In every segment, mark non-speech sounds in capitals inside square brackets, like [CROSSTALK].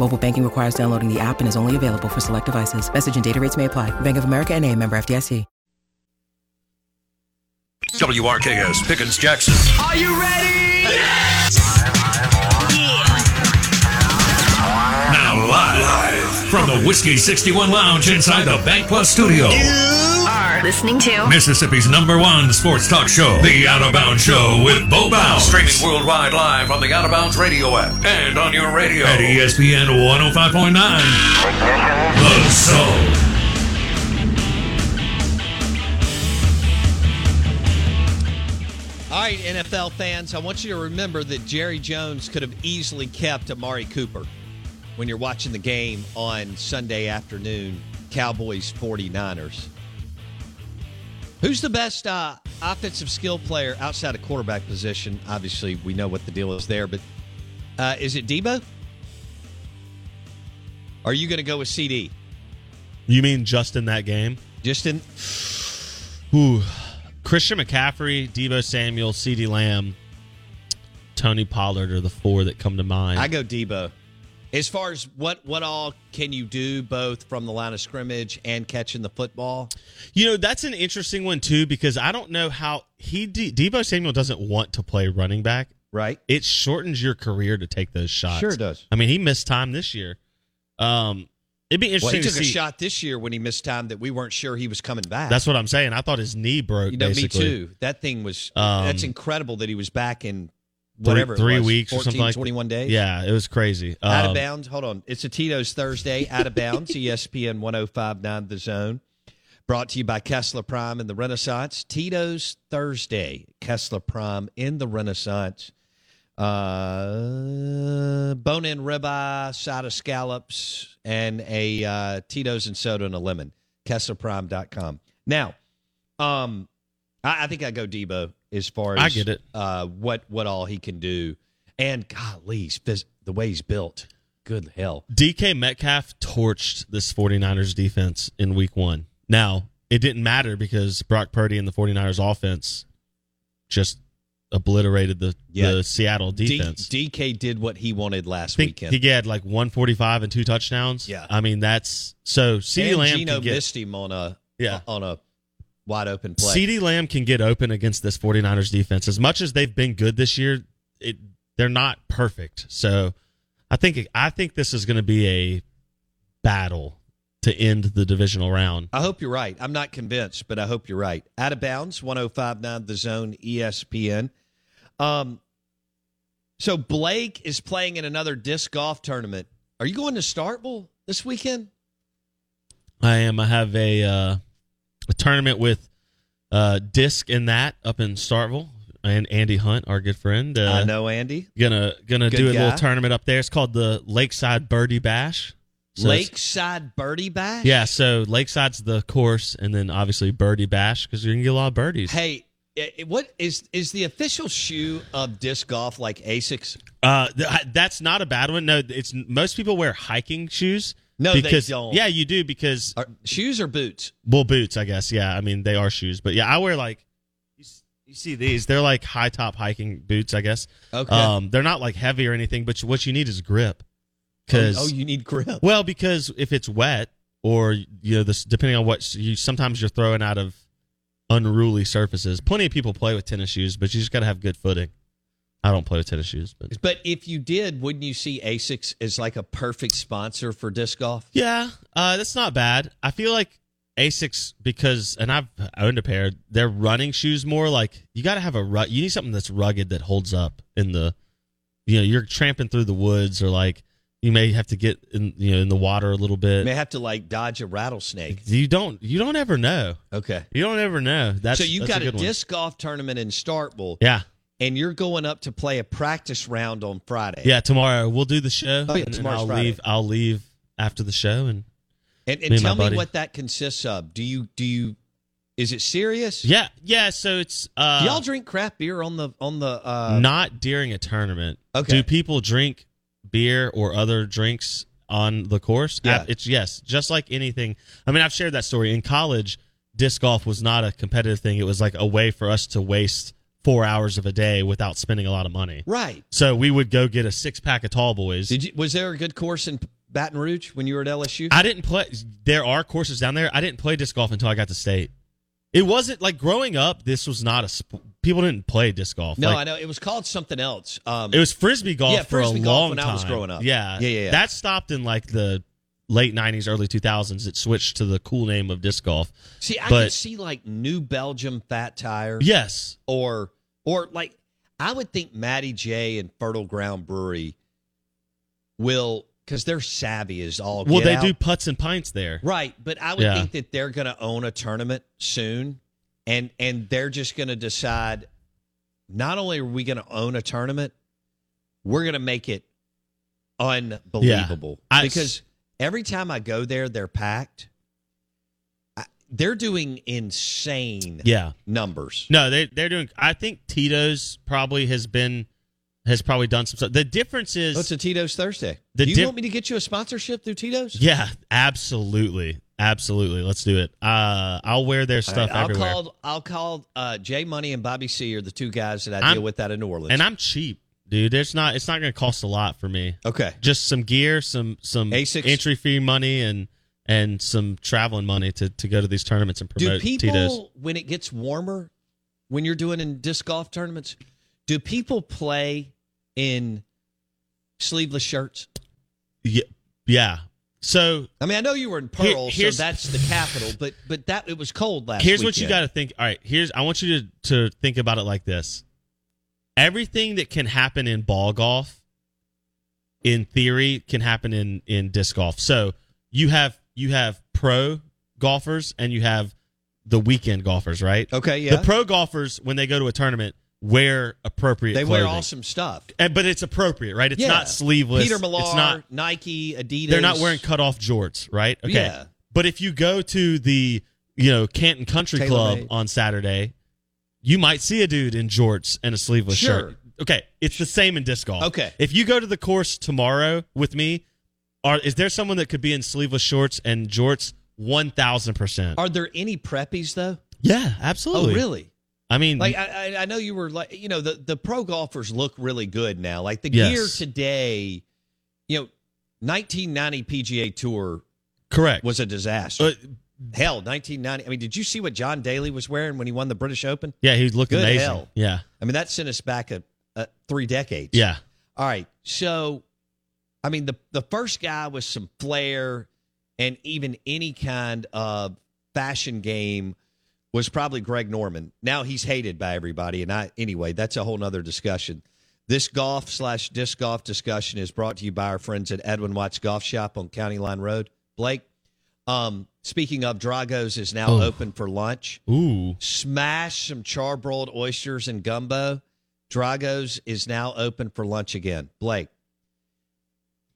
Mobile banking requires downloading the app and is only available for select devices. Message and data rates may apply. Bank of America and a member FDIC. WRKS Pickens Jackson. Are you ready? Now live, from the Whiskey 61 Lounge inside the Bank Plus studio. Are listening to Mississippi's number one sports talk show, The Out of Bounds Show with Bo Bounds. Streaming worldwide live on the Out of Bounds radio app and on your radio at ESPN 105.9. The Soul. All right, NFL fans, I want you to remember that Jerry Jones could have easily kept Amari Cooper when you're watching the game on Sunday afternoon, Cowboys 49ers. Who's the best uh, offensive skill player outside of quarterback position? Obviously, we know what the deal is there, but uh, is it Debo? Are you going to go with CeeDee? You mean just in that game? Just in. Ooh. Christian McCaffrey, Debo Samuel, CeeDee Lamb, Tony Pollard are the four that come to mind. I go Debo. As far as what what all can you do both from the line of scrimmage and catching the football? You know, that's an interesting one too because I don't know how he De- Debo Samuel doesn't want to play running back. Right. It shortens your career to take those shots. Sure does. I mean, he missed time this year. Um, it'd be interesting. Well, he took to a shot this year when he missed time that we weren't sure he was coming back. That's what I'm saying. I thought his knee broke. you know basically. me too. That thing was Um, that's incredible that he was back in whatever three was, weeks 14, or something like 21 days. Yeah, it was crazy. Out Um, of bounds. Hold on. It's a Tito's Thursday. Out of bounds. [LAUGHS] ESPN 1059 The Zone. Brought to you by Kessler Prime and the Renaissance. Tito's Thursday. Kessler Prime in the Renaissance. Uh, bone in ribeye, side of scallops, and a uh, Tito's and soda and a lemon. KesslerPrime.com. Now, um, I, I think I go Debo as far as I get it. Uh, what what all he can do, and golly, the way he's built. Good hell. DK Metcalf torched this 49ers defense in week one. Now, it didn't matter because Brock Purdy and the 49ers offense just obliterated the, Yeah. the Seattle D- defense. DK did what he wanted last weekend. he had like 145 and two touchdowns. Yeah. I mean, that's so CeeDee and Lamb Geno can get, missed him on a Yeah. on a wide open play. CeeDee Lamb can get open against this 49ers defense. As much as they've been good this year, it, they're not perfect. So I think I think this is going to be a battle to end the divisional round. I hope you're right. I'm not convinced, but I hope you're right. Out of bounds, 1059 The Zone, ESPN. Um, so Blake is playing in another disc golf tournament. Are you going to Starkville this weekend? I am. I have a uh, a tournament with uh, disc in that up in Starkville, and Andy Hunt, our good friend. Uh, I know Andy. Gonna gonna Good do a guy. little tournament up there. It's called the Lakeside Birdie Bash. So Lakeside Birdie Bash. Yeah, so Lakeside's the course, and then obviously Birdie Bash because you're going to get a lot of birdies. Hey, what is is the official shoe of disc golf like Asics? Uh, th- that's not a bad one. No, it's most people wear hiking shoes. No, they because, don't. Yeah, you do because Are, shoes or boots? well, boots, I guess. Yeah, I mean they are shoes, but yeah, I wear like you, you see these. They're like high top hiking boots, I guess. Okay. Um, they're not like heavy or anything, but what you need is grip. Because oh, you need grip. well, because if it's wet or you know this, depending on what you sometimes you're throwing out of unruly surfaces. Plenty of people play with tennis shoes, but you just got to have good footing. I don't play with tennis shoes, but But if you did, wouldn't you see Asics as like a perfect sponsor for disc golf? yeah, uh, that's not bad. I feel like Asics because, and I've owned a pair. They're running shoes more like you got to have a ru- you need something that's rugged that holds up in the, you know, you're tramping through the woods or like you may have to get in you know in the water a little You bit. may have to like dodge a rattlesnake. You don't you don't ever know. Okay. You don't ever know. That's so you that's got a a, good one. disc golf tournament in Starkville, Yeah. And you're going up to play a practice round on Friday. Yeah, tomorrow we'll do the show. Oh, yeah, and tomorrow's I'll Friday. leave. I'll leave after the show, and and, me and and my tell me buddy. what that consists of. Do you do you is it serious? yeah, yeah. So it's uh, Do y'all drink craft beer on the on the uh not during a tournament. Okay. Do people drink beer or other drinks on the course? Yeah. It's yes, just like anything. I mean, I've shared that story in college. Disc golf was not a competitive thing. It was like a way for us to waste four hours of a day without spending a lot of money. Right. So we would go get a six pack of tall boys. Did you was there a good course in Baton Rouge when you were at LSU? I didn't play. There are courses down there. I didn't play disc golf until I got to state. It wasn't like growing up. This was not a sp- people didn't play disc golf. no, Like, I know it was called something else. Um It was frisbee golf Yeah, for frisbee a golf long when time. I was growing up. Yeah, Yeah, yeah, yeah. That stopped in like the late '90s, early 2000s. It switched to the cool name of disc golf. See, I but could see like New Belgium Fat Tire. yes, Or or like I would think Matty J and Fertile Ground Brewery will because they're savvy as all. well, they out. do putts and pints there. right, but I would Yeah. think that they're going to own a tournament soon, and and they're just going to decide. Not only are we going to own a tournament, we're going to make it unbelievable I- because every time I go there, they're packed. I, they're doing insane Yeah, numbers. no, they they're doing. I think Tito's probably has been has probably done some stuff. The difference is Oh, it's a Tito's Thursday. Do you dif- want me to get you a sponsorship through Tito's? Yeah, absolutely, absolutely. Let's do it. Uh, I'll wear their stuff right, I'll everywhere, call. I'll call. Uh, Jay Money and Bobby C are the two guys that I I'm- deal with out of New Orleans. and I'm cheap, dude. It's not. It's not going to cost a lot for me. okay. Just some gear, some some Asics? entry fee money, and and some traveling money to to go to these tournaments and promote. Do people Tito's. when it gets warmer, when you're doing in disc golf tournaments, do people play in sleeveless shirts? Yeah, yeah. So I mean, I know you were in Here- Pearl, so that's the capital. But but that it was cold last. here's what you got to think. All right, here's I want you to to think about it like this. Everything that can happen in ball golf in theory can happen in in disc golf. So, you have you have pro golfers and you have the weekend golfers, right? Okay, yeah. The pro golfers when they go to a tournament wear appropriate They wear awesome stuff. And- but it's appropriate, right? It's Yeah. not sleeveless. Peter Millar, It's not Nike, Adidas. they're not wearing cut off jorts, right? Okay. Yeah. But if you go to the, you know, Canton Country Club TaylorMade. on Saturday, you might see a dude in jorts and a sleeveless Sure. shirt. Okay. It's the same in disc golf. Okay. If you go to the course tomorrow with me, are is there someone that could be in sleeveless shorts and jorts? One thousand percent. Are there any preppies though? Yeah, absolutely. Oh, really? I mean, Like I, I- know you were like you know the the pro golfers look really good now. Like the Yes. gear today, you know, 1990 PGA Tour correct. was a disaster. Uh, Hell, 1990. I mean, did you see what John Daly was wearing when he won the British Open? yeah, he looked Good amazing. hell. Yeah, I mean, that sent us back a, a three decades. yeah. All right. So, I mean, the the first guy with some flair and even any kind of fashion game was probably Greg Norman. Now he's hated by everybody, and I anyway, that's a whole nother discussion. This golf slash disc golf discussion is brought to you by our friends at Edwin Watts Golf Shop on County Line Road. Blake, Um, speaking of, Drago's is now Oh. open for lunch. Ooh. Smash some charbroiled oysters and gumbo. Drago's is now open for lunch again. Blake,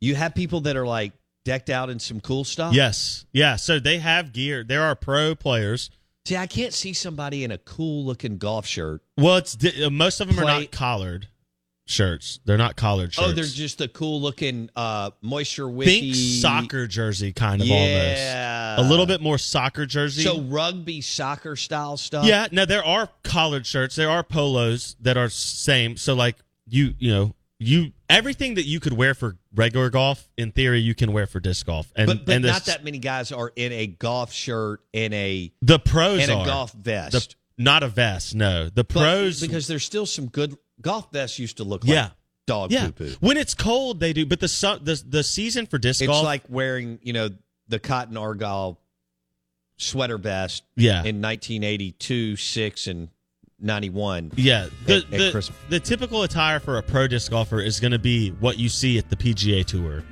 you have people that are like decked out in some cool stuff. Yes. Yeah. So they have gear. There are pro players. See, I can't see somebody in a cool looking golf shirt. Well, it's uh, most of them are not collared shirts. They're not collared shirts. Oh, they're just a cool looking uh, moisture wiki think soccer jersey kind of Yeah. almost. A little bit more soccer jersey. So rugby soccer style stuff. yeah, now there are collared shirts. There are polos that are same. So like you, you know, you everything that you could wear for regular golf, in theory, you can wear for disc golf. And but but and not that many guys are in a golf shirt in a the pros and a golf vest. The- not a vest. No, the But- pros because there's still some good golf vests used to look like Yeah. dog yeah. poo poo. When it's cold, they do. But the su- the the season for disc golf. It's golf, like wearing you know the cotton argyle sweater vest. Yeah. in 1982, six, and 91. Yeah, the at- at the, Christmas. the typical attire for a pro disc golfer is going to be what you see at the PGA Tour,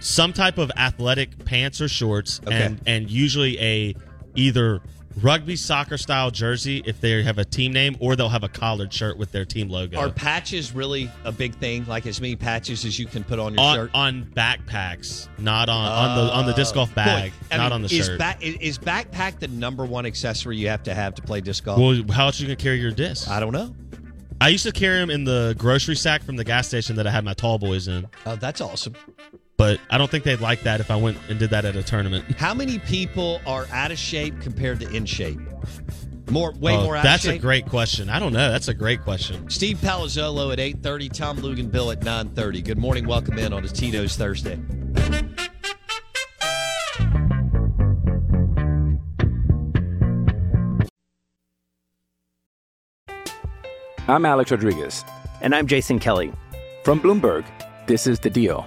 some type of athletic pants or shorts, Okay. and and usually a either rugby soccer style jersey if they have a team name, or they'll have a collared shirt with their team logo. Are patches really a big thing? Like as many patches as you can put on your on, shirt? on backpacks, not on on the on the disc golf oh. bag, I not mean, on the is shirt. Back, is, backpack the number one accessory you have to have to play disc golf? well, how else are you gonna carry your discs? I don't know. I used to carry them in the grocery sack from the gas station that I had my tall boys in. Oh, that's awesome. But I don't think they'd like that if I went and did that at a tournament. How many people are out of shape compared to in shape? More, way Oh, more out That's of a great question. I don't know. That's a great question. Steve Palazzolo at 8.30, Tom Luginbill at 9.30. Good morning. Welcome in on a Tito's Thursday. I'm Alex Rodriguez. And I'm Jason Kelly. From Bloomberg, this is The Deal.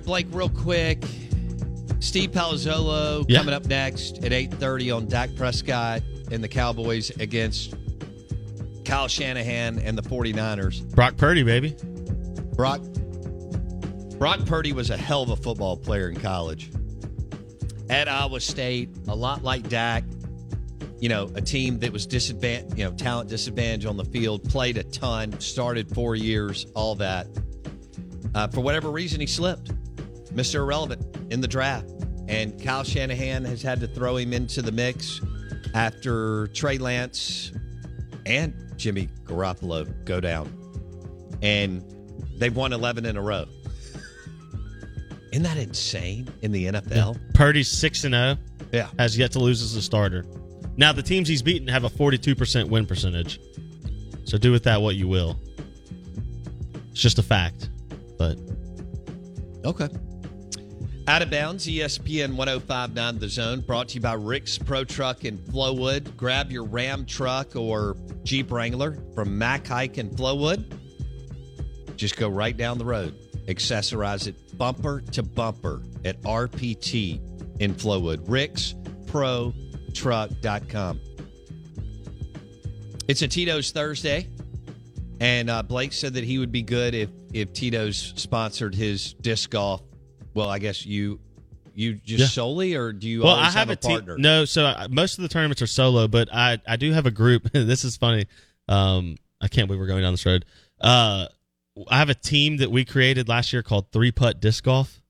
Right, Blake, real quick. Steve Palazzolo Yeah. coming up next at 8.30 on Dak Prescott and the Cowboys against Kyle Shanahan and the 49ers. Brock Purdy, baby. Brock Brock Purdy was a hell of a football player in college. At Iowa State, a lot like Dak, you know, a team that was disadvantage, you know, talent disadvantage on the field, played a ton, started four years, all that. Uh, for whatever reason, he slipped, Mr. Irrelevant in the draft, and Kyle Shanahan has had to throw him into the mix after Trey Lance and Jimmy Garoppolo go down, and they've won 11 in a row. Isn't that insane in the NFL? Purdy's six and zero. Yeah. has yet to lose as a starter. Now the teams he's beaten have a forty-two percent win percentage. So do with that what you will. It's just a fact, but Okay. Out of bounds, ESPN 1059 The Zone, brought to you by Rick's Pro Truck in Flowwood. Grab your Ram truck or Jeep Wrangler from Mac Hike in Flowwood. Just go right down the road. Accessorize it bumper to bumper at RPT in Flowwood. Rick's Pro. It's a Tito's Thursday. And uh, Blake said that he would be good if if Tito's sponsored his disc golf. Well, I guess you you just Yeah. solely, or do you well, always I have, a, a, partner? No, so I, most of the tournaments are solo, but I I do have a group. [LAUGHS] this is funny. Um, I can't believe we're going down this road. Uh, I have a team that we created last year called Three Putt Disc Golf,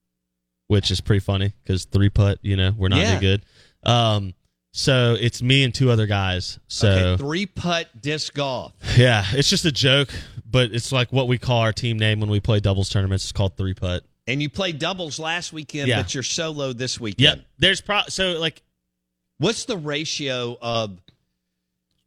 which is pretty funny because three putt, you know, we're not Yeah. any good. Um, so it's me and two other guys. So okay, three putt disc golf. yeah, it's just a joke, but it's like what we call our team name when we play doubles tournaments. It's called Three Putt. And you played doubles last weekend, Yeah. but you're solo this weekend. Yep. There's pro so like What's the ratio of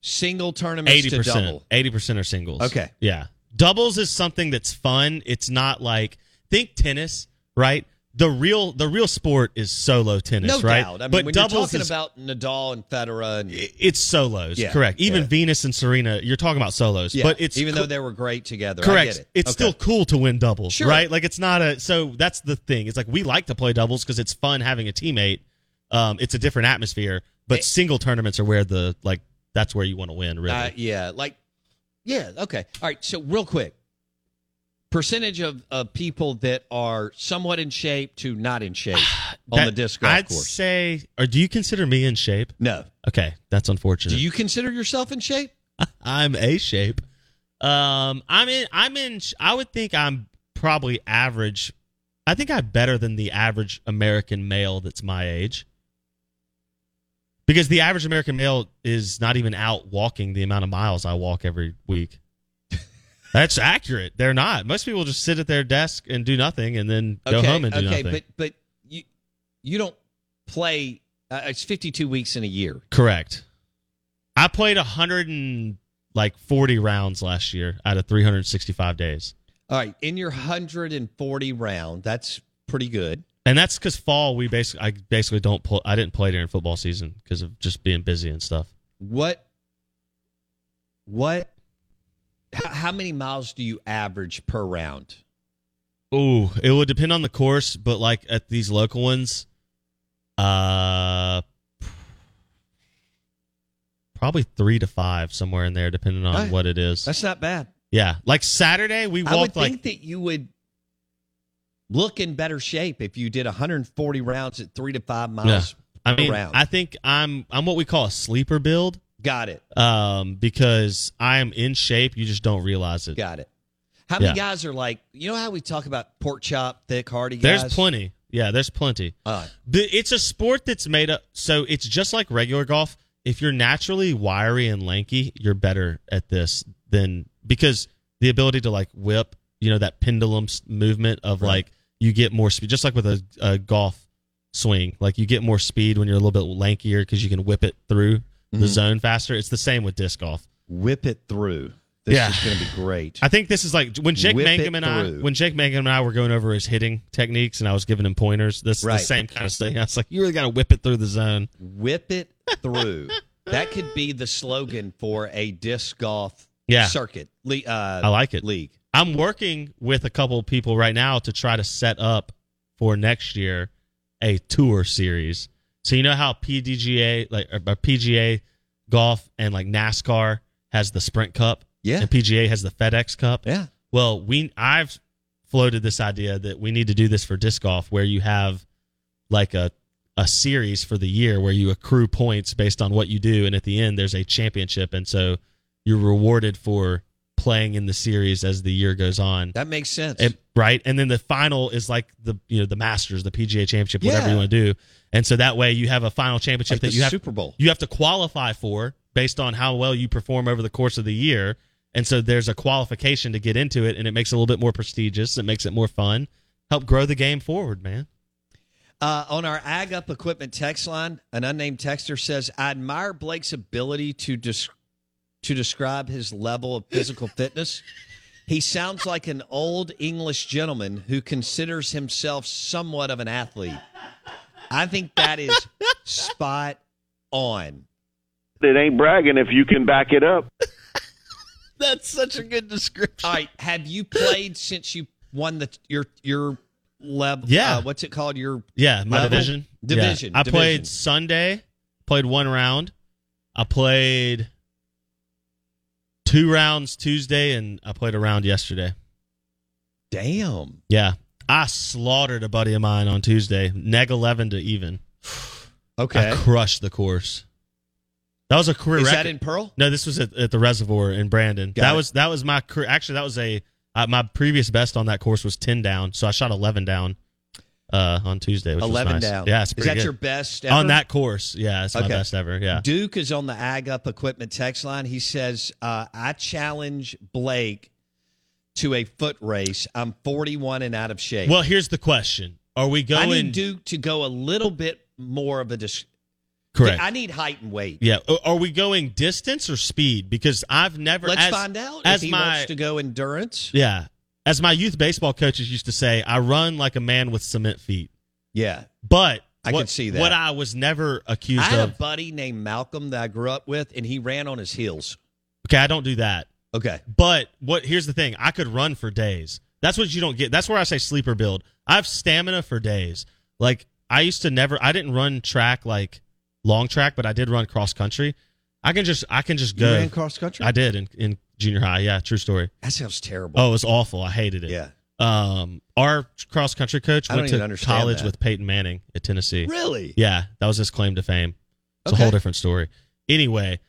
single tournaments eighty to percent. double? Eighty percent are singles. Okay. Yeah. Doubles is something that's fun. It's not like think tennis, right? The real the real sport is solo tennis, No right? doubt. I mean, but when doubles you're talking is, about Nadal and Federer, and it's solos, Yeah, correct. Even yeah. Venus and Serena, you're talking about solos, yeah, but it's even co- though they were great together, I Correct. get it. It's Okay. still cool to win doubles, Sure. right? Like it's not a so that's the thing. It's like we like to play doubles because it's fun having a teammate. Um, it's a different atmosphere, but single tournaments are where the like that's where you want to win, really. Uh, yeah, like yeah, okay. All right, so real quick. Percentage of, of people that are somewhat in shape to not in shape [SIGHS] on That- the disc golf I'd course. say, or do you consider me in shape? No. Okay, that's unfortunate. Do you consider yourself in shape? [LAUGHS] I'm a shape. Um, I'm in. I'm in. I would think I'm probably average. I think I'm better than the average American male that's my age. Because the average American male is not even out walking the amount of miles I walk every week. That's accurate. They're not. Most people just sit at their desk and do nothing, and then go okay, home and do nothing. okay, but but you you don't play. Uh, it's 52 weeks in a year. Correct. I played a 100 and like 40 rounds last year out of 365 days. All right, in your 140 round, that's pretty good. And that's because fall we basically I basically don't play. I didn't play during football season because of just being busy and stuff. What what how, many miles do you average per round? Ooh, it would depend on the course, but like at these local ones, uh, probably three to five somewhere in there, depending on right. what it is. That's not bad. yeah, like Saturday we walked. I would like think that you would look in better shape if you did 140 rounds at 3 to 5 yeah. miles I mean, round. I think I'm I'm what we call a sleeper build. Got it. Um, because I am in shape, you just don't realize it. Got it. How many Yeah. guys are like, you know how we talk about pork chop, thick, hardy guys? There's plenty. Yeah, there's plenty. Uh, it's a sport that's made up. So it's just like regular golf. If you're naturally wiry and lanky, you're better at this than because the ability to like whip, you know, that pendulum movement of Right. like you get more speed, just like with a, a golf swing. Like you get more speed when you're a little bit lankier because you can whip it through the Mhm. zone faster. It's the same with disc golf. whip it through. This Yeah. is going to be great. I think this is like when Jake Whip Mangum and I when Jake Mangum and I were going over his hitting techniques and I was giving him pointers. This is Right. the same kind of thing. [LAUGHS] I was like, you really got to whip it through the zone. Whip it through. that could be the slogan for a disc golf Yeah. circuit. Le- uh, I like it. League. I'm working with a couple of people right now to try to set up for next year a tour series. So you know how PDGA like uh, uh, or, or PGA golf and like NASCAR has the Sprint Cup, Yeah. and PGA has the FedEx Cup. Yeah. Well, we I've floated this idea that we need to do this for disc golf, where you have like a a series for the year where you accrue points based on what you do, and at the end there's a championship, and so you're rewarded for playing in the series as the year goes on. That makes sense. And- right, and then the final is like the you know the Masters, the PGA Championship, whatever Yeah. you want to do, and so that way you have a final championship Like that you have Super Bowl. you have to qualify for based on how well you perform over the course of the year. And so there's a qualification to get into it, and it makes it a little bit more prestigious. It makes it more fun. Help grow the game forward, man. Uh, on our Ag Up Equipment text line, an unnamed texter says, I admire Blake's ability to des- to describe his level of physical fitness. He sounds like an old English gentleman who considers himself somewhat of an athlete. I think that is spot on. It ain't bragging if you can back it up. [LAUGHS] That's such a good description. All right, have you played since you won the your your level? Yeah. uh, what's it called? Your Yeah, my level? division. Division. Yeah. I division. played Sunday, played one round. I played Two rounds Tuesday, and I played a round yesterday. Damn. Yeah, I slaughtered a buddy of mine on Tuesday. Neg eleven to even. Okay. I crushed the course. That was a career. Is record. that in Pearl? No, this was at, at the Reservoir in Brandon. Got that it. was that was my career. Actually, that was a uh, my previous best on that course was ten down, so I shot eleven down uh, on Tuesday. Which was 11 nice. down. Yeah, it's Is that good. your best ever? on that course? Yeah, it's my best ever. Yeah. Duke is on the Ag Up Equipment text line. He says, uh, I challenge Blake to a foot race. I'm 41 and out of shape. Well, here's the question: Are we going? I need Duke to go a little bit more of a. Dis- Correct. I need height and weight. yeah. Are we going distance or speed? Because I've never. Let's as- find out As if he my wants to go endurance. yeah, as my youth baseball coaches used to say, I run like a man with cement feet. Yeah. But I what, can see that. What I was never accused of. I had of. a buddy named Malcolm that I grew up with, and he ran on his heels. Okay, I don't do that. Okay. But what here's the thing, I could run for days. That's what you don't get. That's where I say sleeper build. I have stamina for days. Like I used to never I didn't run track like long track, but I did run cross country. I can just I can just You go ran cross country? I did in, in junior high. Yeah, true story. That sounds terrible. Oh, it was awful. I hated it. Yeah. Um our cross country coach I don't went even to understand college that. with Peyton Manning at Tennessee. Really? Yeah, that was his claim to fame. It's Okay. a whole different story. Anyway,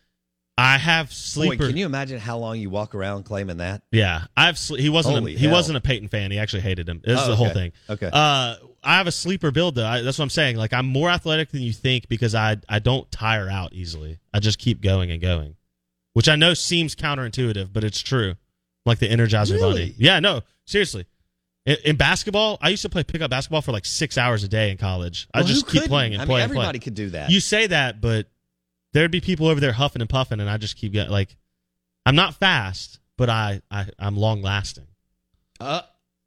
I have Boy, sleeper can you imagine how long you walk around claiming that? yeah, I've he wasn't a, he hell. wasn't a Peyton fan. He actually hated him. This is Oh, the whole okay. thing. Okay. Uh, I have a sleeper build though. I, that's what I'm saying. Like I'm more athletic than you think because I I don't tire out easily. I just keep going and going, which I know seems counterintuitive, but it's true. Like the Energizer Really? Bunny. Yeah, no, seriously. In, in basketball, I used to play pickup basketball for like six hours a day in college. I just keep couldn't? playing and I mean, playing. playing. everybody could do that. You say that, but there'd be people over there huffing and puffing, and I just keep getting like, I'm not fast, but I, I I'm long lasting. Uh,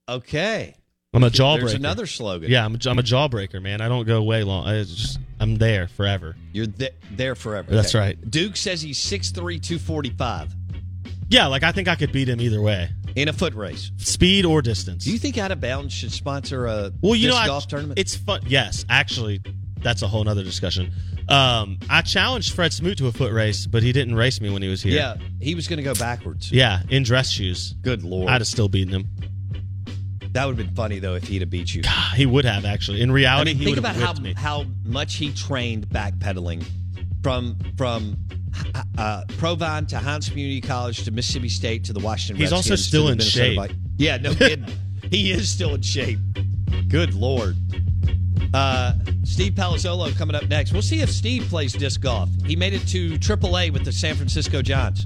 okay. I'm a jawbreaker. There's another slogan. Yeah, I'm a, I'm a jawbreaker, man. I don't go way long. I just I'm there forever. You're th- there forever. That's Okay. right. Duke says he's 6'3", 245 Yeah, like I think I could beat him either way, in a foot race. speed or distance. Do you think Out of Bounds should sponsor a well, you know, I, golf tournament? it's fun. Yes, actually, that's a whole nother discussion. Um, I challenged Fred Smoot to a foot race, but he didn't race me when he was here. yeah, he was going to go backwards. yeah, in dress shoes. Good lord, I'd have still beaten him. That would have been funny though if he'd have beat you. He would have actually. In I reality, mean, he think would about have how me. Think about how much he trained backpedaling from from uh, Provine to Hinds Community College to Mississippi State to the Washington. Redskins. He's also Redskins to still in Minnesota shape. Vi- Yeah, no kidding. [LAUGHS] he is still in shape. Good lord. Uh, Steve Palazzolo coming up next. We'll see if Steve plays disc golf. He made it to AAA with the San Francisco Giants.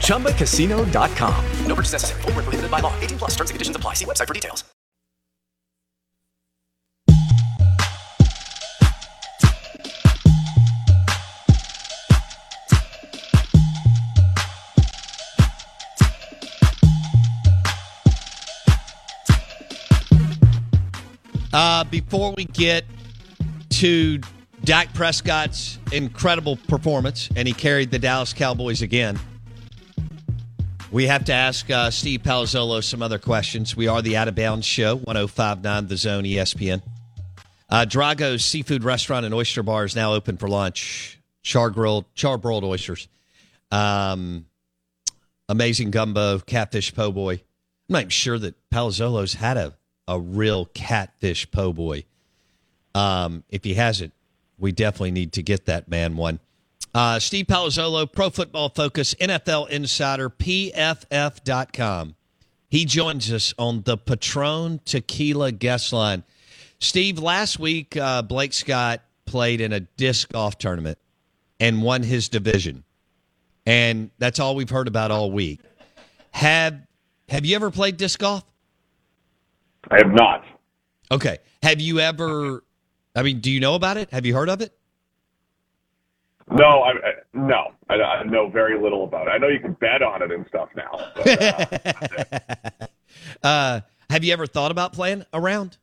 ChumbaCasino.com. No purchase necessary. Void were prohibited by law. 18 plus. Terms and conditions apply. See website for details. Uh, before we get to Dak Prescott's incredible performance, and he carried the Dallas Cowboys again. We have to ask uh, Steve Palazzolo some other questions. We are the Out of Bounds Show, 1059 The Zone ESPN. Uh, Drago's Seafood Restaurant and Oyster Bar is now open for lunch. Char grilled, char broiled oysters. Um, amazing gumbo, catfish po' boy. I'm not sure that Palazzolo's had a, a real catfish po' boy. Um, if he hasn't, we definitely need to get that man one. Uh, Steve Palazzolo, Pro Football Focus, NFL Insider, PFF.com. He joins us on the Patron Tequila guest line. Steve, last week, uh, Blake Scott played in a disc golf tournament and won his division. And that's all we've heard about all week. Have Have you ever played disc golf? I have not. Okay. Have you ever? I mean, do you know about it? Have you heard of it? No, I, I no, I, I know very little about it. I know you can bet on it and stuff now. But, uh, [LAUGHS] Uh, have you ever thought about playing around?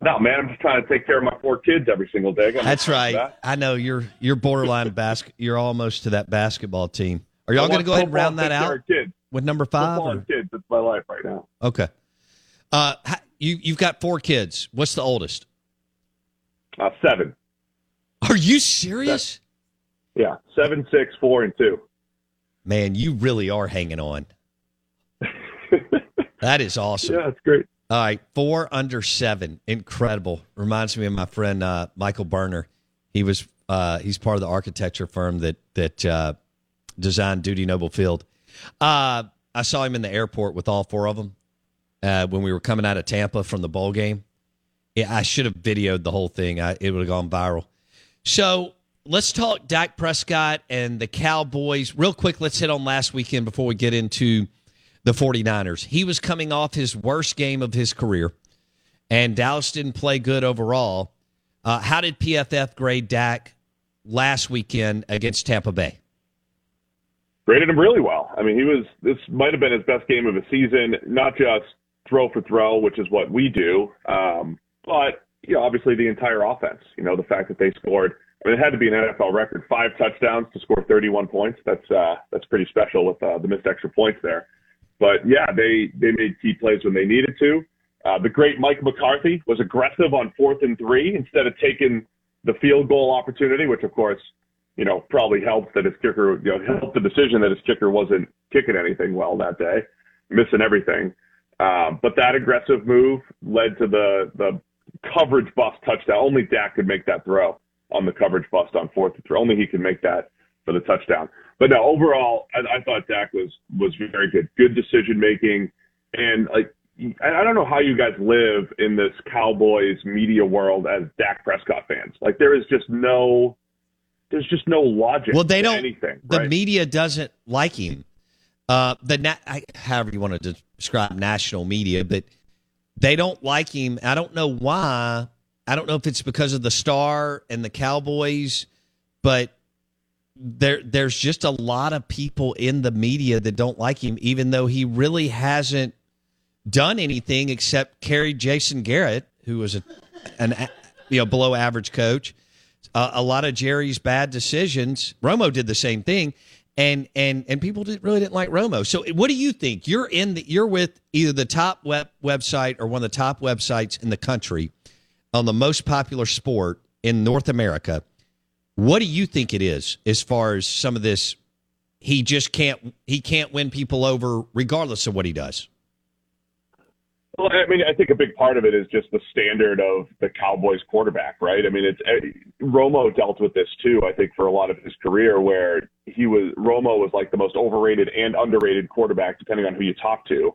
no, man, I'm just trying to take care of my four kids every single day. I got no That's right. that. I know you're you're borderline [LAUGHS] basket. You're almost to that basketball team. Are y'all going to go ahead and round that out with number five? Football or- and kids. It's my life right now. Okay. Uh, you you've got four kids. What's the oldest? Uh, seven. Are you serious? Yeah, seven, six, four, and two. Man, you really are hanging on. [LAUGHS] that is awesome. Yeah, it's great. All right, four under seven, incredible. Reminds me of my friend uh, Michael Berner. He was uh, he's part of the architecture firm that that uh, designed Dudy Noble Field. Uh, I saw him in the airport with all four of them uh, when we were coming out of Tampa from the bowl game. Yeah, I should have videoed the whole thing. I, it would have gone viral. So let's talk Dak Prescott and the Cowboys. Real quick, let's hit on last weekend before we get into the 49ers. He was coming off his worst game of his career, and Dallas didn't play good overall. Uh, how did PFF grade Dak last weekend against Tampa Bay? Graded him really well. I mean, he was. This might have been his best game of the season. Not just throw for throw, which is what we do, um, but you know, obviously the entire offense. You know, the fact that they scored. I mean, it had to be an NFL record: five touchdowns to score 31 points. That's uh, that's pretty special with uh, the missed extra points there. But yeah, they they made key plays when they needed to. Uh, the great Mike McCarthy was aggressive on fourth and three instead of taking the field goal opportunity, which of course, you know, probably helped that his kicker, you know, helped the decision that his kicker wasn't kicking anything well that day, missing everything. Um, but that aggressive move led to the the coverage bust touchdown. Only Dak could make that throw on the coverage bust on fourth and three. Only he could make that for the touchdown. But no, overall, I, I thought Dak was was very good. Good decision making, and like I I don't know how you guys live in this Cowboys media world as Dak Prescott fans. Like there is just no, there's just no logic. Well, they to don't. anything. the right? media doesn't like him. Uh, the na- I, however you want to describe national media, but they don't like him. I don't know why. I don't know if it's because of the star and the Cowboys, but there there's just a lot of people in the media that don't like him, even though he really hasn't done anything except carry Jason Garrett, who was a an you know below average coach. Uh, a lot of Jerry's bad decisions. Romo did the same thing, and and and people didn't, really didn't like Romo. So, what do you think? You're in the you're with either the top web website or one of the top websites in the country on the most popular sport in North America. What do you think it is as far as some of this? He just can't he can't win people over regardless of what he does. Well, I mean, I think a big part of it is just the standard of the Cowboys quarterback, right? I mean, it's eh, Romo dealt with this too. I think for a lot of his career, where he was Romo was like the most overrated and underrated quarterback, depending on who you talk to.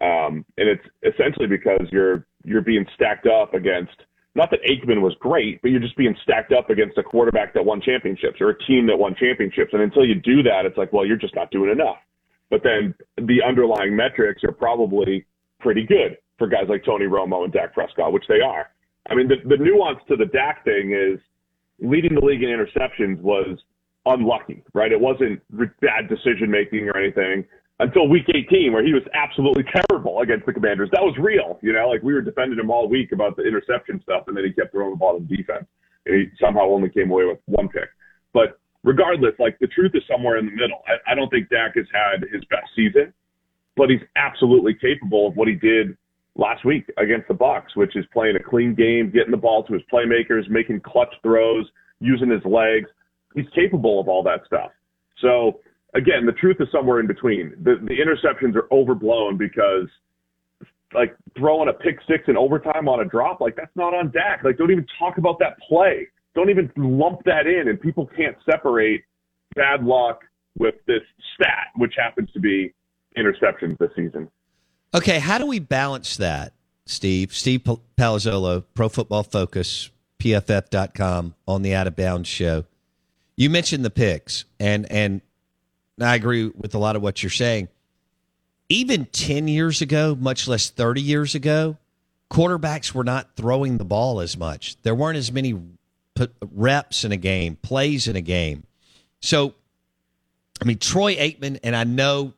Um, and it's essentially because you're you're being stacked up against not that Aikman was great, but you're just being stacked up against a quarterback that won championships or a team that won championships. And until you do that, it's like, well, you're just not doing enough. But then the underlying metrics are probably pretty good for guys like Tony Romo and Dak Prescott, which they are. I mean, the, the nuance to the Dak thing is leading the league in interceptions was unlucky, right? It wasn't bad decision making or anything until week 18, where he was absolutely terrible against the Commanders. That was real, you know, like we were defending him all week about the interception stuff, and then he kept throwing the ball to the defense. and he somehow only came away with one pick. But regardless, like the truth is somewhere in the middle. I, I don't think Dak has had his best season, but he's absolutely capable of what he did last week against the Bucs, which is playing a clean game, getting the ball to his playmakers, making clutch throws, using his legs. He's capable of all that stuff. So again, the truth is somewhere in between. The the interceptions are overblown because like throwing a pick six in overtime on a drop, like that's not on Dak. Like don't even talk about that play. Don't even lump that in and people can't separate bad luck with this stat, which happens to be interceptions this season. Okay, how do we balance that, Steve? Steve Palazzolo, Pro Football Focus, PFF.com on the Out of Bounds show. You mentioned the picks, and and I agree with a lot of what you're saying. Even 10 years ago, much less 30 years ago, quarterbacks were not throwing the ball as much. There weren't as many reps in a game, plays in a game. So, I mean, Troy Aikman, and I know,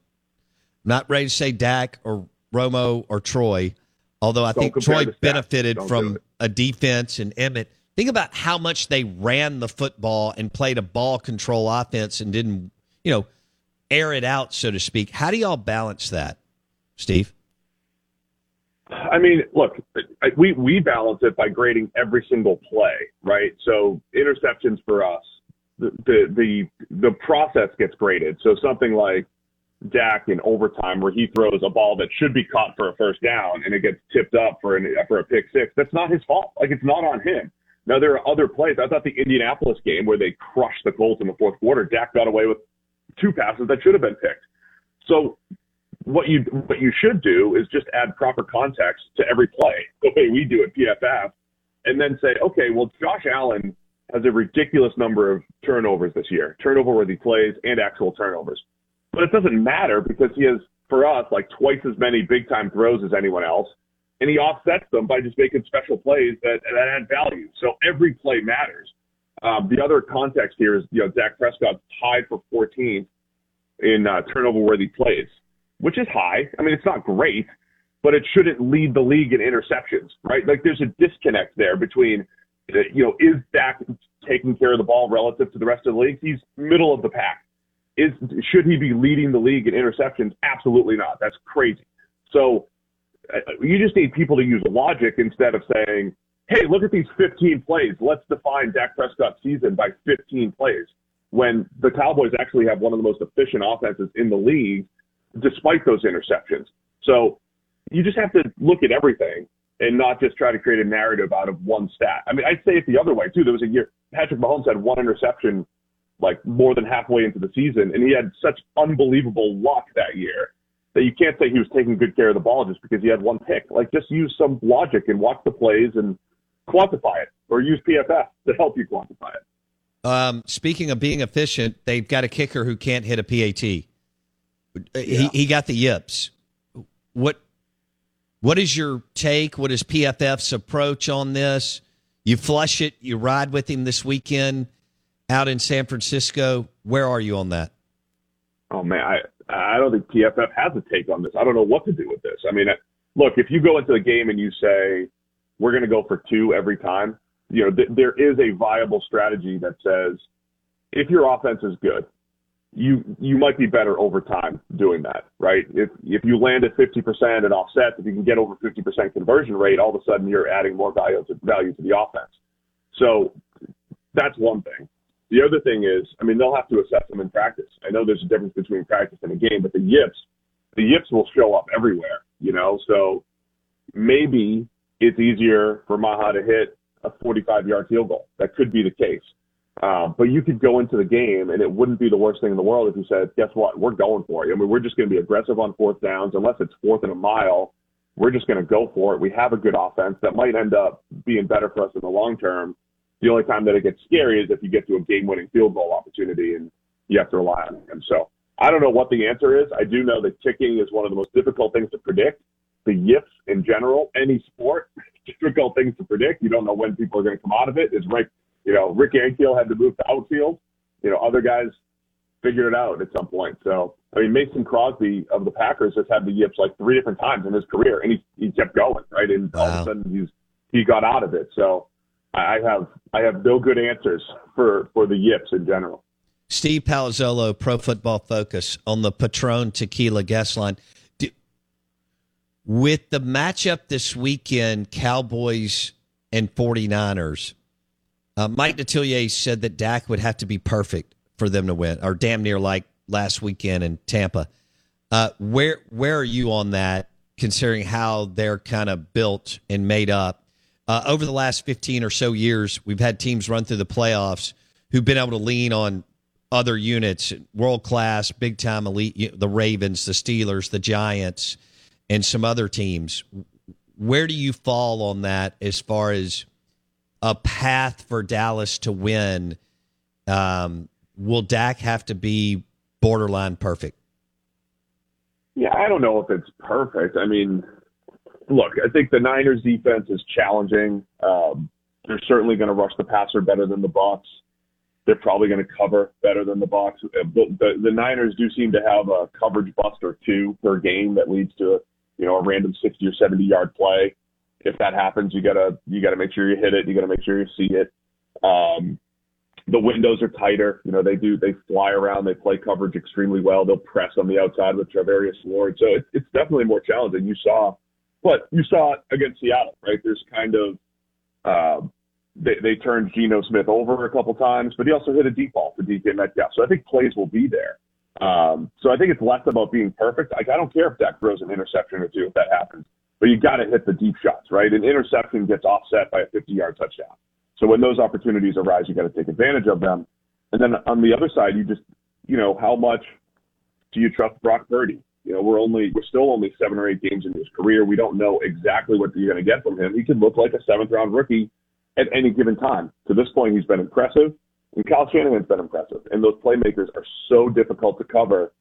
not ready to say Dak or Romo or Troy, although I Don't think Troy benefited from a defense and Emmitt. Think about how much they ran the football and played a ball control offense and didn't, you know, air it out, so to speak. How do y'all balance that, Steve? I mean, look, we we balance it by grading every single play, right? So interceptions for us, the the the, the process gets graded. So something like Dak in overtime where he throws a ball that should be caught for a first down and it gets tipped up for an for a pick six. That's not his fault. Like it's not on him. Now there are other plays. I thought the Indianapolis game where they crushed the Colts in the fourth quarter, Dak got away with two passes that should have been picked. So what you what you should do is just add proper context to every play, the way we do at PFF, and then say, okay, well, Josh Allen has a ridiculous number of turnovers this year, turnover worthy plays and actual turnovers. But it doesn't matter because he has, for us, like twice as many big time throws as anyone else. And he offsets them by just making special plays that, that add value. So every play matters. Um, the other context here is, you know, Dak Prescott tied for 14th in uh, turnover worthy plays, which is high. I mean, it's not great, but it shouldn't lead the league in interceptions, right? Like there's a disconnect there between, uh, you know, is Dak taking care of the ball relative to the rest of the league? He's middle of the pack. Is should he be leading the league in interceptions? Absolutely not. That's crazy. So uh, you just need people to use logic instead of saying, "Hey, look at these 15 plays. Let's define Dak Prescott's season by 15 plays." When the Cowboys actually have one of the most efficient offenses in the league, despite those interceptions. So you just have to look at everything and not just try to create a narrative out of one stat. I mean, I'd say it the other way too. There was a year Patrick Mahomes had one interception like more than halfway into the season, and he had such unbelievable luck that year that you can't say he was taking good care of the ball just because he had one pick. Like just use some logic and watch the plays and quantify it, or use PFF to help you quantify it. Um, speaking of being efficient, they've got a kicker who can't hit a PAT. Yeah. He he got the yips. What what is your take? What is PFF's approach on this? You flush it. You ride with him this weekend out in San Francisco. Where are you on that? Oh man, I I don't think PFF has a take on this. I don't know what to do with this. I mean, look, if you go into the game and you say we're going to go for two every time, you know, th- there is a viable strategy that says if your offense is good, you you might be better over time doing that, right? If if you land at 50% and offset, if you can get over 50% conversion rate, all of a sudden you're adding more value to value to the offense. So that's one thing. The other thing is, I mean, they'll have to assess them in practice. I know there's a difference between practice and a game, but the yips, the yips will show up everywhere, you know. So maybe it's easier for Maher to hit a 45-yard field goal. That could be the case. Um, but you could go into the game, and it wouldn't be the worst thing in the world if you said, "Guess what? We're going for it. I mean, we're just going to be aggressive on fourth downs, unless it's fourth and a mile. We're just going to go for it. We have a good offense that might end up being better for us in the long term the only time that it gets scary is if you get to a game-winning field goal opportunity and you have to rely on him. So I don't know what the answer is. I do know that kicking is one of the most difficult things to predict. The yips in general, any sport, [LAUGHS] difficult things to predict. You don't know when people are going to come out of it. Is Rick, you know, Rick Ankiel had to move to outfield. You know, other guys figured it out at some point. So I mean, Mason Crosby of the Packers has had the yips like three different times in his career, and he he kept going right, and wow. all of a sudden he's he got out of it. So I have I have no good answers for for the yips in general. Steve Palazzolo, Pro Football Focus, on the Patron Tequila guest line. Do, with the matchup this weekend, Cowboys and 49ers, uh, Mike Detillier said that Dak would have to be perfect for them to win, or damn near like last weekend in Tampa. Uh, where where are you on that, considering how they're kind of built and made up? Uh, over the last 15 or so years, we've had teams run through the playoffs who've been able to lean on other units, world class, big time elite, the Ravens, the Steelers, the Giants, and some other teams. Where do you fall on that as far as a path for Dallas to win? Um, will Dak have to be borderline perfect? Yeah, I don't know if it's perfect. I mean, look, I think the Niners defense is challenging. Um, they're certainly going to rush the passer better than the Bucs. They're probably going to cover better than the Bucs. But the, the Niners do seem to have a coverage bust or two per game that leads to you know a random 60 or 70 yard play. If that happens, you gotta you gotta make sure you hit it. You gotta make sure you see it. Um, the windows are tighter. You know, they do they fly around, they play coverage extremely well. They'll press on the outside with Charvarius Ward. So it, it's definitely more challenging. You saw, but you saw it against Seattle, right? There's kind of uh, they they turned Geno Smith over a couple times, but he also hit a deep ball for DK Metcalf. So I think plays will be there. Um, so I think it's less about being perfect. Like I don't care if Dak throws an interception or two if that happens, but you got to hit the deep shots, right? An interception gets offset by a 50-yard touchdown. So when those opportunities arise, you got to take advantage of them. And then on the other side, you just, you know, how much do you trust Brock Purdy? You know, we're only we're still only seven or eight games into his career. We don't know exactly what you're going to get from him. He could look like a seventh round rookie at any given time. To this point, he's been impressive, and Kyle Shanahan's been impressive. And those playmakers are so difficult to cover.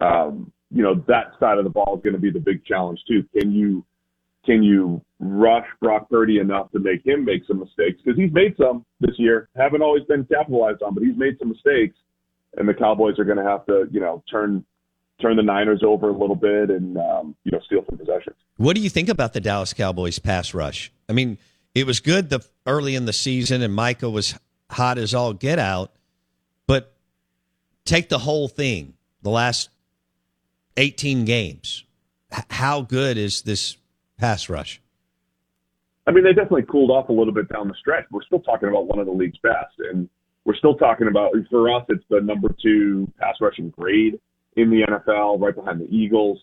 Um, you know, that side of the ball is going to be the big challenge too. Can you can you rush Brock Purdy enough to make him make some mistakes? Because he's made some this year, haven't always been capitalized on, but he's made some mistakes, and the Cowboys are going to have to, you know, turn turn the Niners over a little bit and um, you know steal some possessions. What do you think about the Dallas Cowboys pass rush? I mean, it was good the early in the season, and Micah was hot as all get out, but take the whole thing, the last eighteen games. H- how good is this pass rush? I mean, they definitely cooled off a little bit down the stretch. We're still talking about one of the league's best, and we're still talking about for us, it's the number two pass rushing grade in the NFL, right behind the Eagles.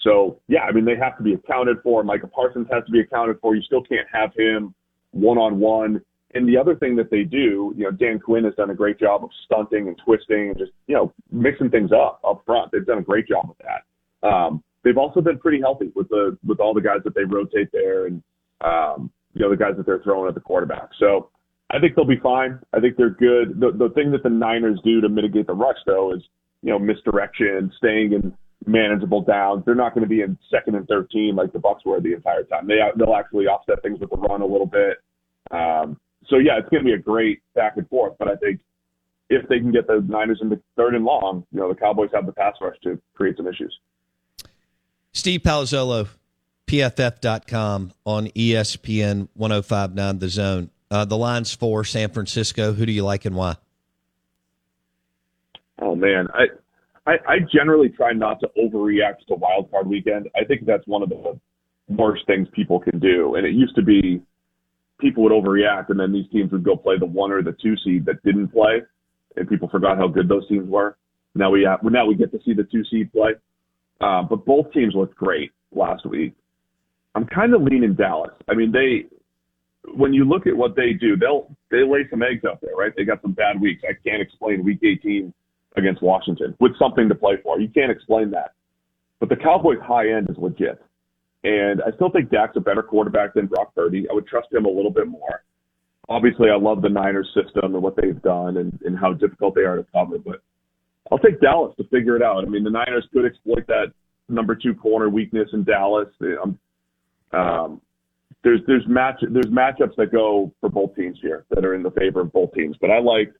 So yeah, I mean, they have to be accounted for. Micah Parsons has to be accounted for. You still can't have him one on one. And the other thing that they do, you know, Dan Quinn has done a great job of stunting and twisting and just, you know, mixing things up up front. They've done a great job with that. Um, they've also been pretty healthy with the with all the guys that they rotate there and um, you know the guys that they're throwing at the quarterback. So I think they'll be fine. I think they're good. The the thing that the Niners do to mitigate the rush though is you know misdirection, staying in manageable downs. They're not going to be in second and thirteen like the Bucs were the entire time. They they'll actually offset things with the run a little bit. Um, so yeah, it's going to be a great back and forth. But I think if they can get the Niners into third and long, you know the Cowboys have the pass rush to create some issues. Steve Palazzolo, PFF.com on ESPN 1059 The Zone. Uh, the line's for San Francisco. Who do you like and why? Oh man, I, I I generally try not to overreact to wild card weekend. I think that's one of the worst things people can do. And it used to be people would overreact, and then these teams would go play the one or the two seed that didn't play, and people forgot how good those teams were. Now we have, now we get to see the two seed play. Uh, but both teams looked great last week. I'm kind of leaning Dallas. I mean, they when you look at what they do, they'll they lay some eggs out there, right? They got some bad weeks. I can't explain Week 18 against Washington with something to play for. You can't explain that. But the Cowboys' high end is legit, and I still think Dak's a better quarterback than Brock Purdy. I would trust him a little bit more. Obviously, I love the Niners system and what they've done and, and how difficult they are to cover, but I'll take Dallas to figure it out. I mean, the Niners could exploit that number two corner weakness in Dallas. Um, um, there's there's match there's matchups that go for both teams here that are in the favor of both teams. But I like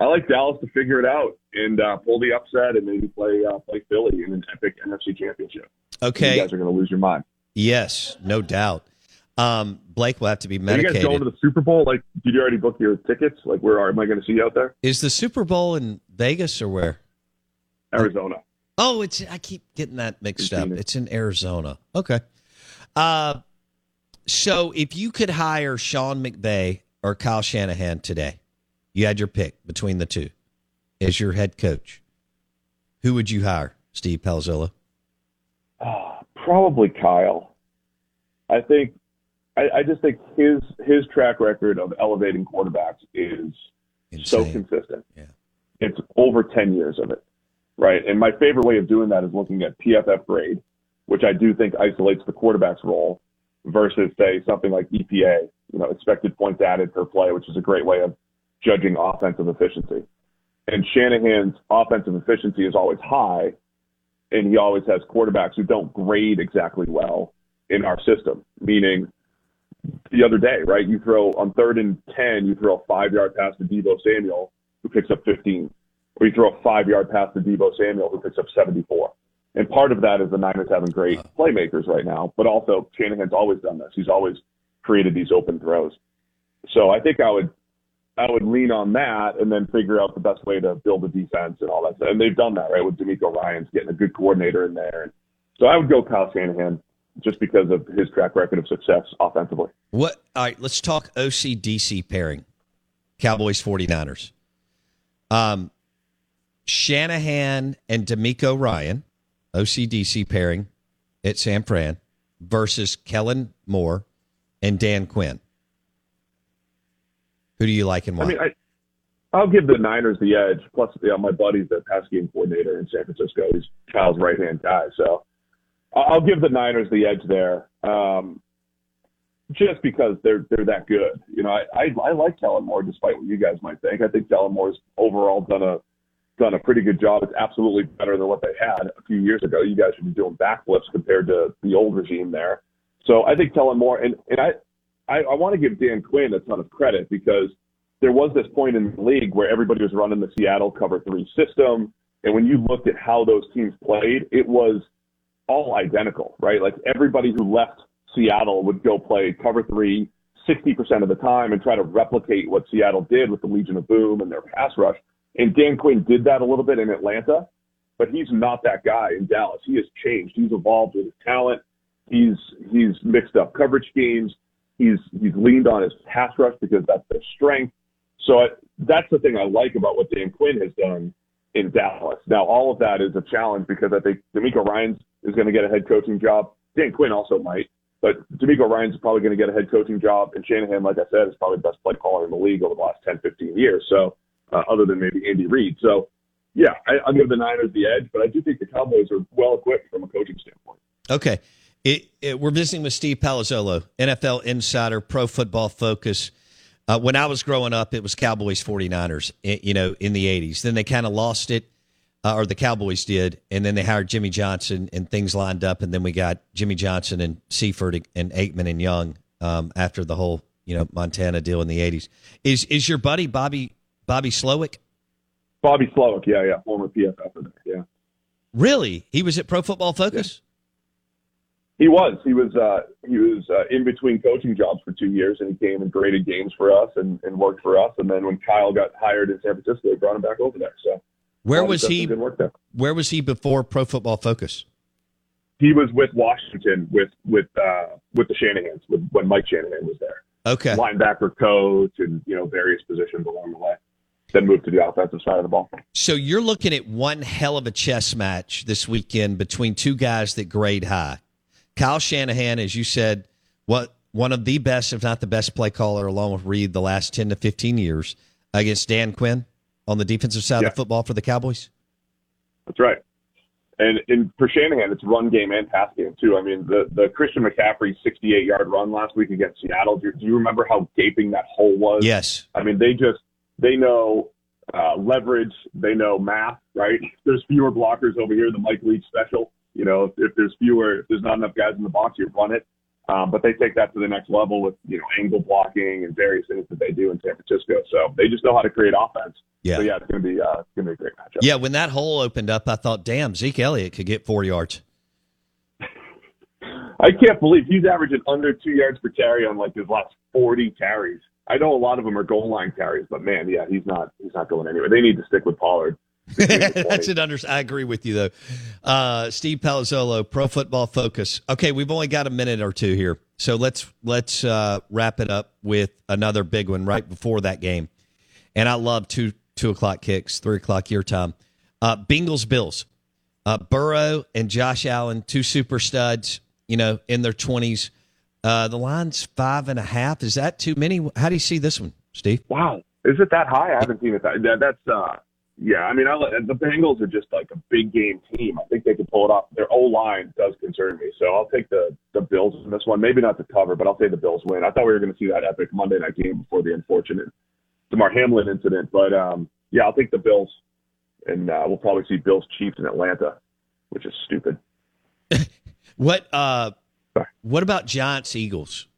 I like Dallas to figure it out and uh, pull the upset and maybe play uh, play Philly in an epic NFC championship. Okay, you guys are going to lose your mind. Yes, no doubt. Um, Blake will have to be medicated. Are you guys going to the Super Bowl? Like, did you already book your tickets? Like, where are, am I going to see you out there? Is the Super Bowl in Vegas or where? Arizona. Oh, it's I keep getting that mixed up. It's in Arizona. Okay. Uh so if you could hire Sean McVay or Kyle Shanahan today, you had your pick between the two as your head coach. Who would you hire, Steve Palazzolo? Ah, probably Kyle. I think I, I just think his his track record of elevating quarterbacks is so consistent. Yeah. It's over ten years of it. Right. And my favorite way of doing that is looking at PFF grade, which I do think isolates the quarterback's role versus say something like EPA, you know, expected points added per play, which is a great way of judging offensive efficiency. And Shanahan's offensive efficiency is always high, and he always has quarterbacks who don't grade exactly well in our system. Meaning, the other day, right? You throw on third and ten, you throw a five yard pass to Deebo Samuel, who picks up 15, or you throw a five yard pass to Deebo Samuel, who picks up 74. And part of that is the Niners having great playmakers right now, but also Shanahan's always done this. He's always created these open throws. So I think I would I would lean on that and then figure out the best way to build a defense and all that. And they've done that, right? With DeMeco Ryans getting a good coordinator in there. So I would go Kyle Shanahan just because of his track record of success offensively. What all right, let's talk OCDC pairing. Cowboys 49ers. Um Shanahan and DeMeco Ryan, OCDC pairing at San Fran versus Kellen Moore and Dan Quinn. Who do you like and why? I mean, I, I'll give the Niners the edge. Plus, yeah, my buddy's the pass game coordinator in San Francisco. He's Kyle's right hand guy. So I'll give the Niners the edge there, um, just because they're they're that good. You know, I, I I like Kellen Moore, despite what you guys might think. I think Kellen Moore's overall done a done a pretty good job. It's absolutely better than what they had a few years ago. You guys should be doing backflips compared to the old regime there. So I think Kellen Moore, and and I I, I want to give Dan Quinn a ton of credit because there was this point in the league where everybody was running the Seattle cover three system. And when you looked at how those teams played, it was all identical, right? Like everybody who left Seattle would go play cover three 60% of the time and try to replicate what Seattle did with the Legion of Boom and their pass rush. And Dan Quinn did that a little bit in Atlanta, but he's not that guy in Dallas. He has changed. He's evolved with his talent. He's he's mixed up coverage schemes. He's he's leaned on his pass rush because that's their strength. So I, that's the thing I like about what Dan Quinn has done in Dallas. Now all of that is a challenge because I think DeMeco Ryans is going to get a head coaching job. Dan Quinn also might, but DeMeco Ryans probably going to get a head coaching job, and Shanahan, like I said, is probably the best play caller in the league over the last 10, 15 years. So uh, other than maybe Andy Reid. So yeah, I, I'll give the Niners the edge, but I do think the Cowboys are well equipped from a coaching standpoint. Okay. It, it, we're visiting with Steve Palazzolo, NFL insider, pro football focus. Uh, when I was growing up, it was Cowboys 49ers, you know, in the 80s. Then they kind of lost it, uh, or the Cowboys did, and then they hired Jimmy Johnson, and things lined up, and then we got Jimmy Johnson and Seifert and Aikman and Young um, after the whole, you know, Montana deal in the 80s. Is is your buddy Bobby Bobby Slowik? Bobby Slowik, yeah, yeah, former PFF, yeah. Really? He was at Pro Football Focus? He was. He was. Uh, he was uh, in between coaching jobs for two years, and he came and graded games for us and, and worked for us. And then when Kyle got hired in San Francisco, they brought him back over there. So Where was he? Where was he before Pro Football Focus? He was with Washington with with uh, with the Shanahan's with, when Mike Shanahan was there. Okay. Linebacker coach and you know various positions along the way. Then moved to the offensive side of the ball. So you're looking at one hell of a chess match this weekend between two guys that grade high. Kyle Shanahan, as you said, what one of the best, if not the best play caller, along with Reid, the last ten to fifteen years, against Dan Quinn on the defensive side Yeah. of the football for the Cowboys. That's right. And, and for Shanahan, it's run game and pass game too. I mean, the the Christian McCaffrey 68 yard run last week against Seattle. Do you, do you remember how gaping that hole was? Yes. I mean, they just they know uh, leverage, they know math, right? [LAUGHS] There's fewer blockers over here. The Mike Leach special. You know, if, if there's fewer, if there's not enough guys in the box, you run it. Um, but they take that to the next level with you know angle blocking and various things that they do in San Francisco. So they just know how to create offense. Yeah. So yeah, it's gonna be uh, it's gonna be a great matchup. Yeah, when that hole opened up, I thought, damn, Zeke Elliott could get four yards. I can't believe he's averaging under two yards per carry on like his last 40 carries. I know a lot of them are goal line carries, but man, yeah, he's not he's not going anywhere. They need to stick with Pollard. That's an under. I agree with you though. Uh, Steve Palazzolo, Pro Football Focus. Okay, we've only got a minute or two here, so let's let's uh, wrap it up with another big one right before that game. And I love two two o'clock kicks, three o'clock your time. Uh, Bengals Bills. Uh, Burrow and Josh Allen, two super studs. You know, in their twenties. Uh, the line's five and a half. Is that too many? How do you see this one, Steve? Wow, is it that high? I haven't seen it that. that that's uh, yeah. I mean, I, the Bengals are just like a big game team. I think they can pull it off. Their O line does concern me, so I'll take the the Bills in this one. Maybe not the cover, but I'll say the Bills win. I thought we were going to see that epic Monday night game before the unfortunate Damar Hamlin incident, but um, yeah, I'll take the Bills, and uh, we'll probably see Bills Chiefs in Atlanta, which is stupid. [LAUGHS] What uh what about Giants Eagles?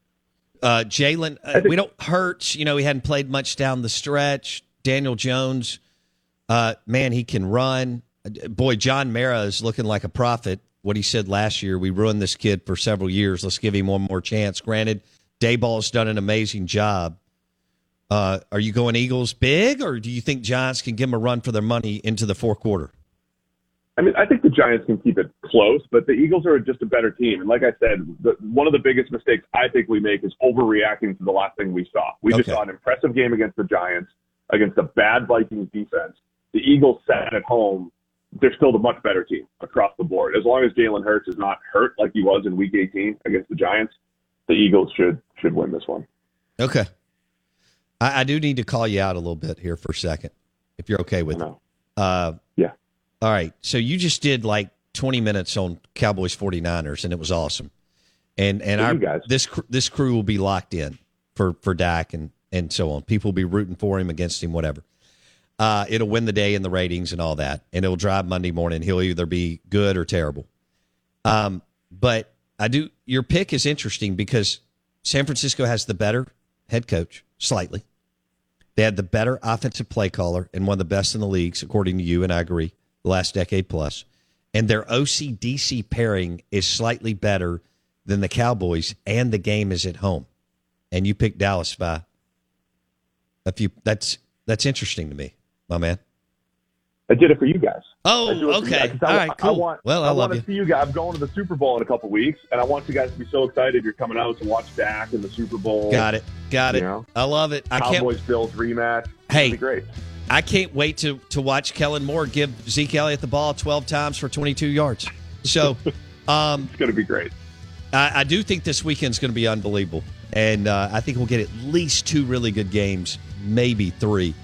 Uh Jalen uh, we don't hurt, you know, he hadn't played much down the stretch. Daniel Jones, uh man, he can run. Boy, John Mara is looking like a prophet. What he said last year, we ruined this kid for several years. Let's give him one more chance. Granted, Daboll's done an amazing job. Uh, are you going Eagles big, or do you think Giants can give them a run for their money into the fourth quarter? I mean, I think the Giants can keep it close, but the Eagles are just a better team. And like I said, the, one of the biggest mistakes I think we make is overreacting to the last thing we saw. We just saw an impressive game against the Giants, against a bad Vikings defense. The Eagles sat at home. They're still the much better team across the board. As long as Jalen Hurts is not hurt like he was in Week 18 against the Giants, the Eagles should should win this one. Okay. I, I do need to call you out a little bit here for a second, if you're okay with it. Uh, yeah. All right. So you just did like 20 minutes on Cowboys 49ers, and it was awesome. And and our guys. this this crew will be locked in for for Dak and and so on. People will be rooting for him, against him, whatever. Uh, it'll win the day in the ratings and all that, and it'll drive Monday morning. He'll either be good or terrible. Um, but I do. Your pick is interesting because San Francisco has the better head coach slightly. They had the better offensive play caller and one of the best in the leagues, according to you, and I agree, the last decade plus. And their OCDC pairing is slightly better than the Cowboys, and the game is at home. And you picked Dallas by a few. That's that's interesting to me, my man. I did it for you guys. Oh, I do it for you okay. guys, I, All right, I cool. want, Well, I want love to you. see you guys. I'm going to the Super Bowl in a couple weeks, and I want you guys to be so excited you're coming out to watch Dak in the Super Bowl. Got it. Got it. Know? I love it. I can't. Cowboys Bills rematch. Hey. Great. I can't wait to to watch Kellen Moore give Zeke Elliott the ball 12 times for 22 yards. So, [LAUGHS] um, it's going to be great. I, I do think this weekend's going to be unbelievable, and uh, I think we'll get at least two really good games, maybe three.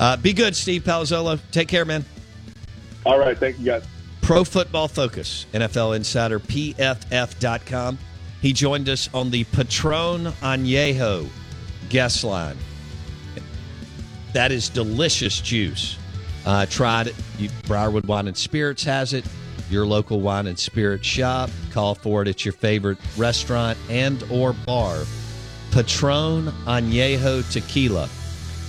Uh, be good, Steve Palazzolo. Take care, man. All right, thank you guys. Pro Football Focus, NFL Insider, PFF.com. He joined us on the Patron Añejo guest line. That is delicious juice. Uh, tried it. You, Briarwood Wine and Spirits has it. Your local wine and spirit shop. Call for it at your favorite restaurant and or bar. Patron Añejo Tequila.